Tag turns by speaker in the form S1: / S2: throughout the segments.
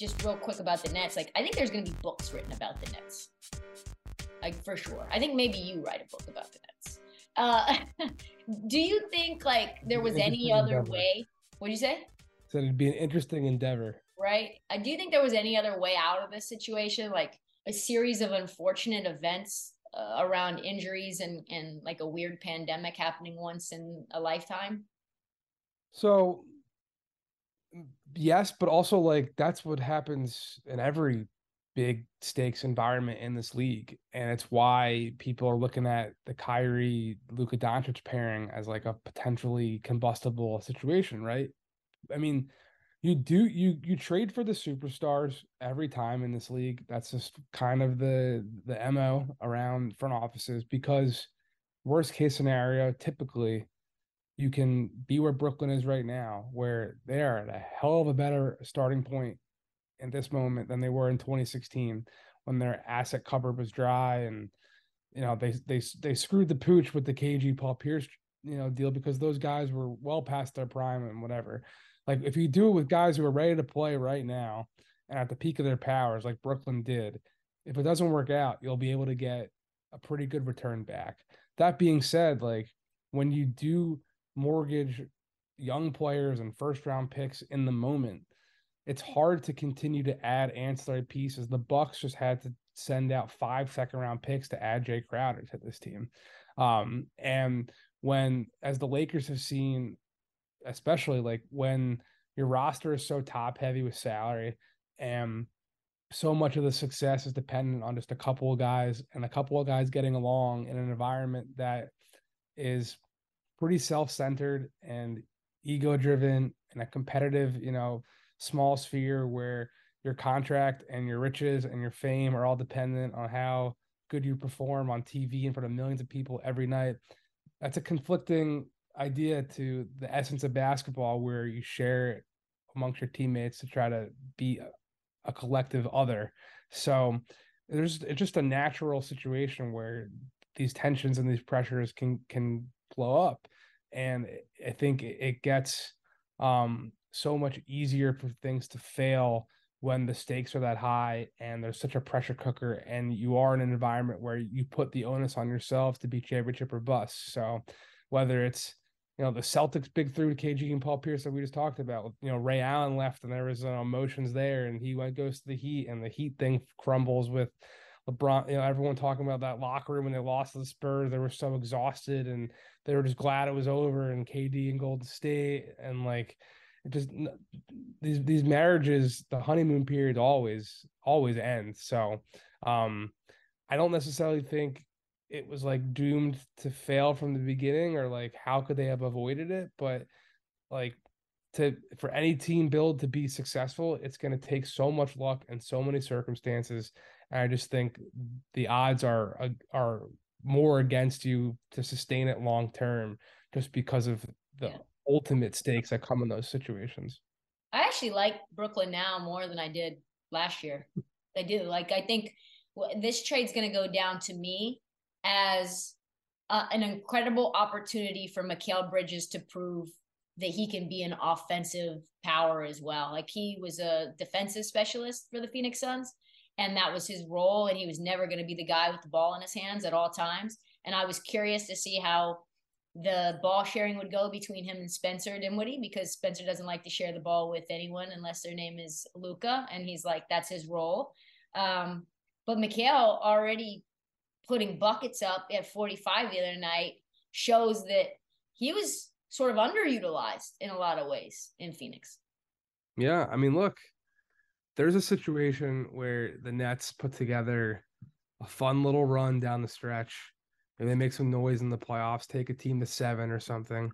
S1: Just real quick about the Nets, like I think there's going to be books written about the Nets, like for sure. I think maybe you write a book about the Nets. Uh, do you think like there was any other endeavor. way? What'd you say?
S2: Said it'd be an interesting endeavor.
S1: Right. Uh, do you think there was any other way out of this situation? Like a series of unfortunate events uh, around injuries and, and like a weird pandemic happening once in a lifetime?
S2: So yes, but also like that's what happens in every big stakes environment in this league. And it's why people are looking at the Kyrie Luka Doncic pairing as like a potentially combustible situation, right? I mean, you do you you trade for the superstars every time in this league. That's just kind of the the MO around front offices because worst case scenario, typically you can be where Brooklyn is right now, where they are at a hell of a better starting point in this moment than they were in 2016 when their asset cupboard was dry and you know they they they screwed the pooch with the KG Paul Pierce you know deal because those guys were well past their prime and whatever. Like if you do it with guys who are ready to play right now and at the peak of their powers, like Brooklyn did, if it doesn't work out, you'll be able to get a pretty good return back. That being said, like when you do mortgage young players and first round picks in the moment, it's hard to continue to add ancillary pieces. The Bucks just had to send out five second round picks to add Jay Crowder to this team. Um, and when as the Lakers have seen, especially like when your roster is so top heavy with salary and so much of the success is dependent on just a couple of guys and a couple of guys getting along in an environment that is pretty self-centered and ego driven in a competitive, you know, small sphere where your contract and your riches and your fame are all dependent on how good you perform on TV in front of millions of people every night. That's a conflicting idea to the essence of basketball where you share it amongst your teammates to try to be a, a collective other. So there's it's just a natural situation where these tensions and these pressures can can blow up and i think it gets um so much easier for things to fail when the stakes are that high and there's such a pressure cooker and you are in an environment where you put the onus on yourself to be championship or bust. So whether it's you know the Celtics big through to KG and Paul Pierce that we just talked about, you know Ray Allen left and there was uh, emotions there and he went goes to the Heat and the Heat thing crumbles with LeBron. You know everyone talking about that locker room when they lost to the Spurs, they were so exhausted and they were just glad it was over and KD and Golden State and like it just these these marriages the honeymoon period always always ends so um i don't necessarily think it was like doomed to fail from the beginning or like how could they have avoided it but like to for any team build to be successful it's going to take so much luck and so many circumstances and i just think the odds are are more against you to sustain it long term just because of the yeah ultimate stakes that come in those situations.
S1: I actually like Brooklyn now more than I did last year. I do. Like, I think this trade's going to go down to me as uh, an incredible opportunity for Mikal Bridges to prove that he can be an offensive power as well. Like, he was a defensive specialist for the Phoenix Suns, and that was his role. And he was never going to be the guy with the ball in his hands at all times. And I was curious to see how the ball sharing would go between him and Spencer Dinwiddie because Spencer doesn't like to share the ball with anyone unless their name is Luka and he's like that's his role. Um, but Mikal already putting buckets up at 45 the other night shows that he was sort of underutilized in a lot of ways in Phoenix.
S2: Yeah, I mean, look, there's a situation where the Nets put together a fun little run down the stretch and they make some noise in the playoffs, take a team to seven or something.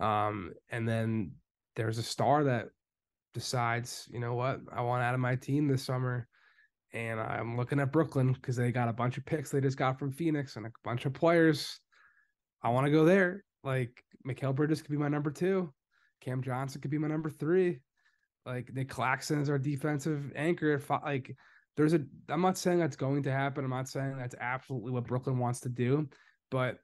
S2: Um, and then there's a star that decides, you know what, I want out of my team this summer. And I'm looking at Brooklyn because they got a bunch of picks they just got from Phoenix and a bunch of players. I want to go there. Like Mikal Bridges could be my number two. Cam Johnson could be my number three. Like Nic Claxton is our defensive anchor. Like there's a I'm not saying that's going to happen. I'm not saying that's absolutely what Brooklyn wants to do, but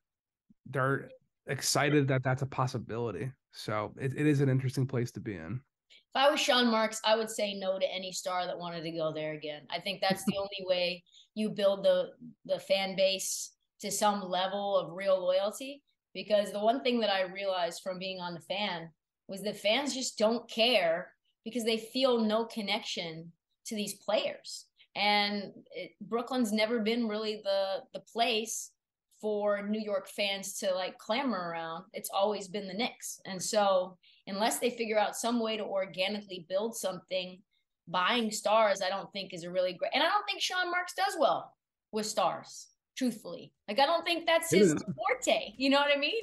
S2: they're excited that that's a possibility. So it, it is an interesting place to be in.
S1: If I was Sean Marks, I would say no to any star that wanted to go there again. I think that's the only way you build the the fan base to some level of real loyalty. Because the one thing that I realized from being on the fan was that fans just don't care because they feel no connection to these players and it, Brooklyn's never been really the the place for New York fans to like clamor around. It's always been the Knicks, and so unless they figure out some way to organically build something, buying stars, I don't think is a really great. And I don't think Sean Marks does well with stars. Truthfully, like I don't think that's his forte. You know what I mean?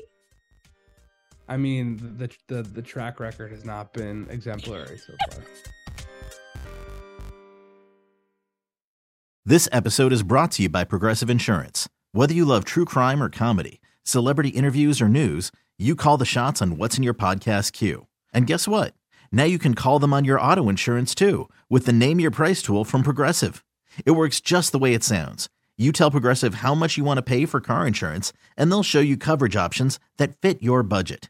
S2: I mean, the the the track record has not been exemplary so far.
S3: This episode is brought to you by Progressive Insurance. Whether you love true crime or comedy, celebrity interviews or news, you call the shots on what's in your podcast queue. And guess what? Now you can call them on your auto insurance too with the Name Your Price tool from Progressive. It works just the way it sounds. You tell Progressive how much you want to pay for car insurance, and they'll show you coverage options that fit your budget.